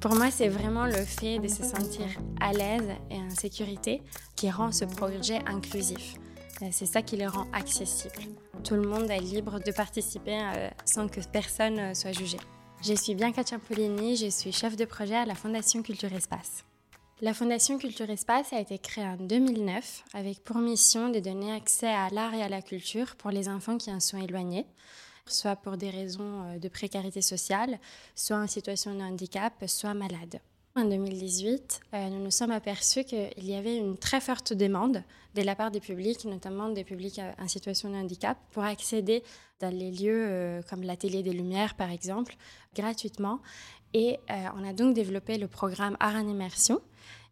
Pour moi, c'est vraiment le fait de se sentir à l'aise et en sécurité qui rend ce projet inclusif. Euh, c'est ça qui le rend accessible. Tout le monde est libre de participer euh, sans que personne euh, soit jugé. Je suis Bianca Ciampolini, je suis chef de projet à la Fondation Culture Espace. La Fondation Culture Espace a été créée en 2009 avec pour mission de donner accès à l'art et à la culture pour les enfants qui en sont éloignés, soit pour des raisons de précarité sociale, soit en situation de handicap, soit malades. En 2018, euh, nous nous sommes aperçus qu'il y avait une très forte demande de la part des publics, notamment des publics euh, en situation de handicap, pour accéder dans les lieux euh, comme l'Atelier des Lumières, par exemple, gratuitement. Et on a donc développé le programme Art en Immersion,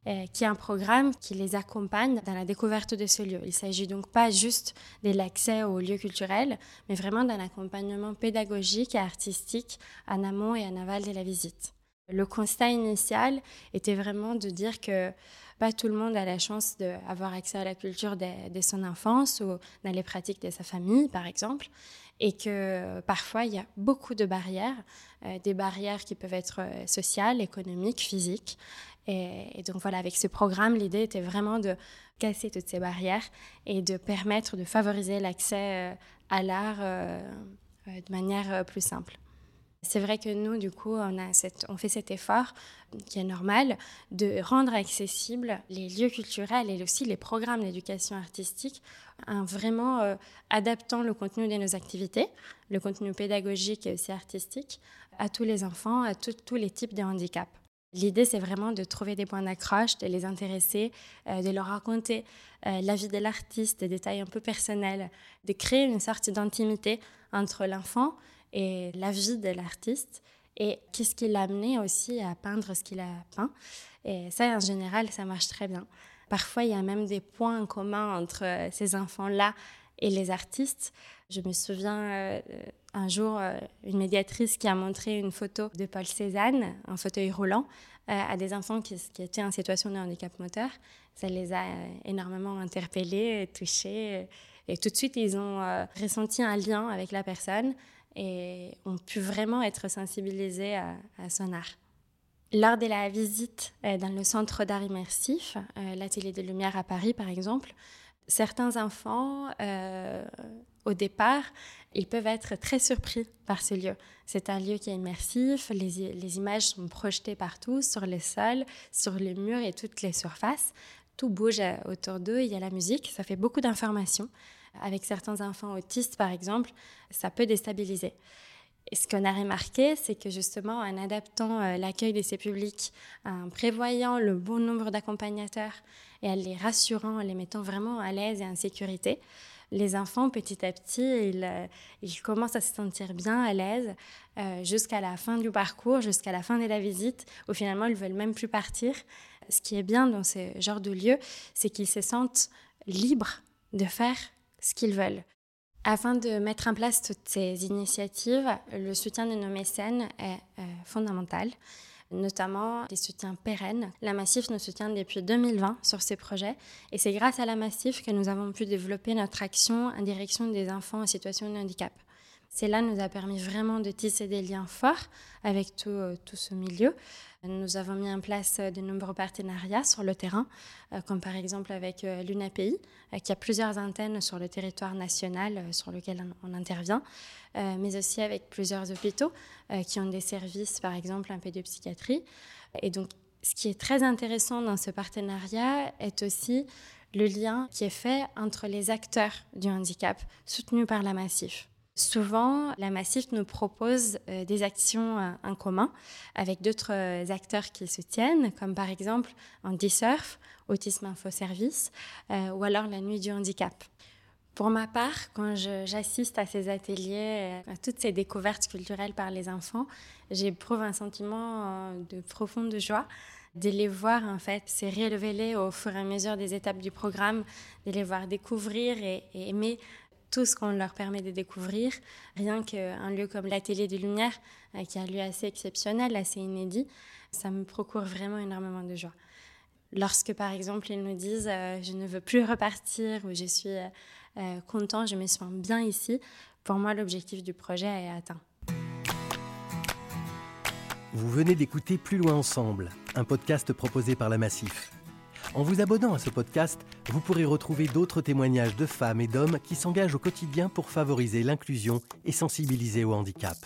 qui est un programme qui les accompagne dans la découverte de ce lieu. Il s'agit donc pas juste de l'accès aux lieux culturels, mais vraiment d'un accompagnement pédagogique et artistique en amont et en aval de la visite. Le constat initial était vraiment de dire que pas tout le monde a la chance d'avoir accès à la culture de, son enfance ou dans les pratiques de sa famille, par exemple, et que parfois il y a beaucoup de barrières, euh, des barrières qui peuvent être euh, sociales, économiques, physiques. Et, donc voilà, avec ce programme, l'idée était vraiment de casser toutes ces barrières et de permettre de favoriser l'accès euh, à l'art de manière plus simple. C'est vrai que nous, du coup, on, a on fait cet effort, qui est normal, de rendre accessibles les lieux culturels et aussi les programmes d'éducation artistique en vraiment euh, adaptant le contenu de nos activités, le contenu pédagogique et aussi artistique, à tous les enfants, à tous les types de handicaps. L'idée, c'est vraiment de trouver des points d'accroche, de les intéresser, euh, de leur raconter euh, la vie de l'artiste, des détails un peu personnels, de créer une sorte d'intimité entre l'enfant et la vie de l'artiste et qu'est-ce qui l'a amené aussi à peindre ce qu'il a peint. Et ça, en général, ça marche très bien. Parfois, il y a même des points en commun entre euh, ces enfants-là et les artistes. Je me souviens euh, un jour, euh, une médiatrice qui a montré une photo de Paul Cézanne, un fauteuil roulant, à des enfants qui, étaient en situation de handicap moteur. Ça les a énormément interpellés, touchés. Et tout de suite, ils ont ressenti un lien avec la personne et ont pu vraiment être sensibilisés à, son art. Lors de la visite euh, dans le centre d'art immersif, euh, l'atelier de lumière à Paris par exemple, certains enfants, euh, au départ, ils peuvent être très surpris par ce lieu. C'est un lieu qui est immersif, les, les, images sont projetées partout, sur les sols, sur les murs et toutes les surfaces. Tout bouge autour d'eux, il y a la musique, ça fait beaucoup d'informations. Avec certains enfants autistes, par exemple, ça peut déstabiliser. Et ce qu'on a remarqué, c'est que justement, en adaptant euh, l'accueil de ces publics, en prévoyant le bon nombre d'accompagnateurs et en les rassurant, en les mettant vraiment à l'aise et en sécurité, les enfants, petit à petit, ils, euh, commencent à se sentir bien à l'aise euh, jusqu'à la fin du parcours, jusqu'à la fin de la visite, où finalement, ils veulent même plus partir. Ce qui est bien dans ce genre de lieu, c'est qu'ils se sentent libres de faire ce qu'ils veulent. Afin de mettre en place toutes ces initiatives, le soutien de nos mécènes est euh, fondamental, notamment des soutiens pérennes. La Massif nous soutient depuis 2020 sur ces projets et c'est grâce à la Massif que nous avons pu développer notre action en direction des enfants en situation de handicap. Cela nous a permis vraiment de tisser des liens forts avec tout, euh, tout ce milieu. Nous avons mis en place euh, de nombreux partenariats sur le terrain, euh, comme par exemple avec l'UNAPI, qui a plusieurs antennes sur le territoire national sur lequel on intervient, mais aussi avec plusieurs hôpitaux qui ont des services, par exemple en pédopsychiatrie. Et donc, ce qui est très intéressant dans ce partenariat est aussi le lien qui est fait entre les acteurs du handicap soutenus par la Massif. Souvent, la Massif nous propose euh, des actions euh, en commun avec d'autres euh, acteurs qui soutiennent, comme par exemple Anti-Surf, Autisme Info Service ou alors la Nuit du Handicap. Pour ma part, quand j'assiste à ces ateliers, à toutes ces découvertes culturelles par les enfants, j'éprouve un sentiment de profonde joie de les voir en fait se révéler au fur et à mesure des étapes du programme, de les voir découvrir et aimer tout ce qu'on leur permet de découvrir. Rien qu'un lieu comme l'Atelier des Lumières, euh, qui est un lieu assez exceptionnel, assez inédit, ça me procure vraiment énormément de joie. Lorsque, par exemple, ils nous disent euh, je ne veux plus repartir ou je suis euh, content, je me sens bien ici, pour moi, l'objectif du projet est atteint. Vous venez d'écouter Plus loin ensemble, un podcast proposé par la Massif. En vous abonnant à ce podcast, vous pourrez retrouver d'autres témoignages de femmes et d'hommes qui s'engagent au quotidien pour favoriser l'inclusion et sensibiliser au handicap.